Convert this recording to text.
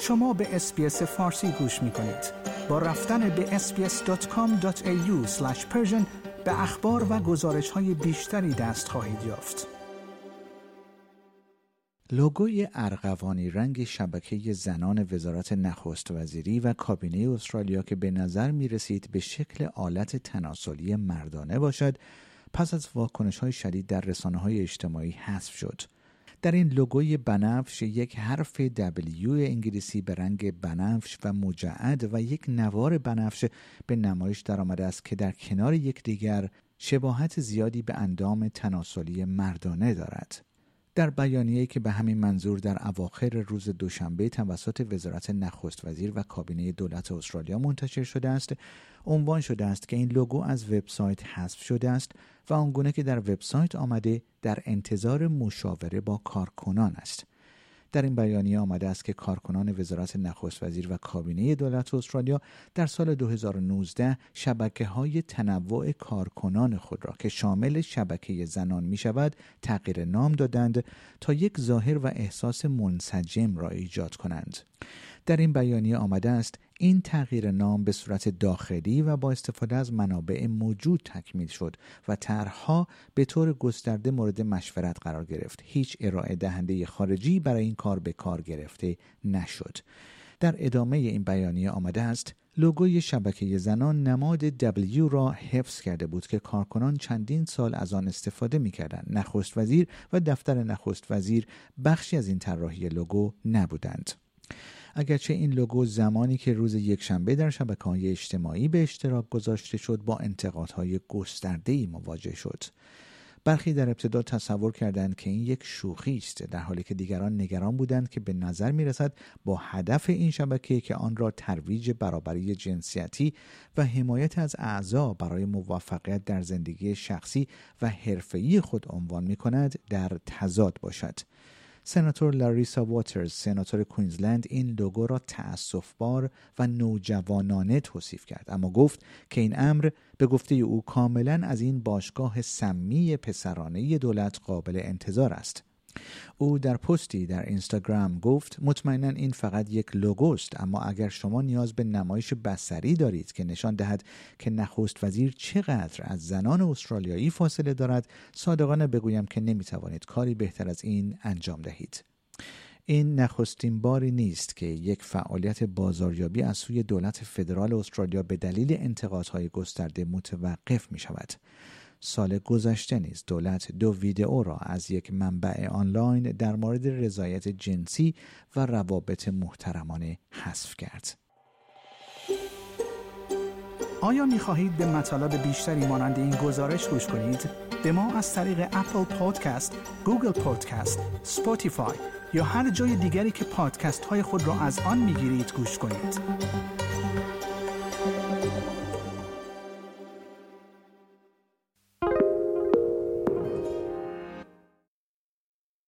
شما به SBS فارسی گوش می کنید. با رفتن به sbs.com.au به اخبار و گزارش های بیشتری دست خواهید یافت. لوگوی ارغوانی رنگ شبکه زنان وزارت نخست وزیری و کابینه استرالیا که به نظر می رسید به شکل آلت تناسلی مردانه باشد پس از واکنش های شدید در رسانه های اجتماعی حذف شد. در این لوگوی بنفش یک حرف W انگلیسی به رنگ بنفش و مجعد و یک نوار بنفش به نمایش درآمده است که در کنار یکدیگر شباهت زیادی به اندام تناسلی مردانه دارد. در بیانیه‌ای که به همین منظور در اواخر روز دوشنبه توسط وزارت نخست وزیر و کابینه دولت استرالیا منتشر شده است عنوان شده است که این لوگو از وبسایت حذف شده است و آنگونه که در وبسایت آمده در انتظار مشاوره با کارکنان است. در این بیانیه آمده است که کارکنان وزارت نخست وزیر و کابینه دولت استرالیا در سال 2019 شبکه های تنوع کارکنان خود را که شامل شبکه زنان می شود تغییر نام دادند تا یک ظاهر و احساس منسجم را ایجاد کنند. در این بیانیه آمده است این تغییر نام به صورت داخلی و با استفاده از منابع موجود تکمیل شد و طرحها به طور گسترده مورد مشورت قرار گرفت هیچ ارائه دهنده خارجی برای این کار به کار گرفته نشد در ادامه این بیانیه آمده است لوگوی شبکه زنان نماد W را حفظ کرده بود که کارکنان چندین سال از آن استفاده می کردن. نخست وزیر و دفتر نخست وزیر بخشی از این طراحی لوگو نبودند. اگرچه این لوگو زمانی که روز یکشنبه در شبکه های اجتماعی به اشتراک گذاشته شد با انتقادهای گسترده مواجه شد. برخی در ابتدا تصور کردند که این یک شوخی است در حالی که دیگران نگران بودند که به نظر می رسد با هدف این شبکه که آن را ترویج برابری جنسیتی و حمایت از اعضا برای موفقیت در زندگی شخصی و حرفه‌ای خود عنوان می کند در تضاد باشد. سناتور لاریسا واترز سناتور کوینزلند این لوگو را تأسفبار و نوجوانانه توصیف کرد. اما گفت که این امر به گفته او کاملا از این باشگاه سمی پسرانه دولت قابل انتظار است. او در پستی در اینستاگرام گفت مطمئنا این فقط یک لوگوست اما اگر شما نیاز به نمایش بسری دارید که نشان دهد که نخست وزیر چقدر از زنان استرالیایی فاصله دارد صادقانه بگویم که نمی‌توانید کاری بهتر از این انجام دهید این نخستین باری نیست که یک فعالیت بازاریابی از سوی دولت فدرال استرالیا به دلیل انتقادهای گسترده متوقف می شود. سال گذشته نیز دولت دو ویدئو را از یک منبع آنلاین در مورد رضایت جنسی و روابط محترمانه حذف کرد. آیا می خواهید به مطالب بیشتری مانند این گزارش گوش کنید؟ به ما از طریق Apple Podcast، Google Podcast، Spotify یا هر جای دیگری که پادکست های خود را از آن می گیرید گوش کنید.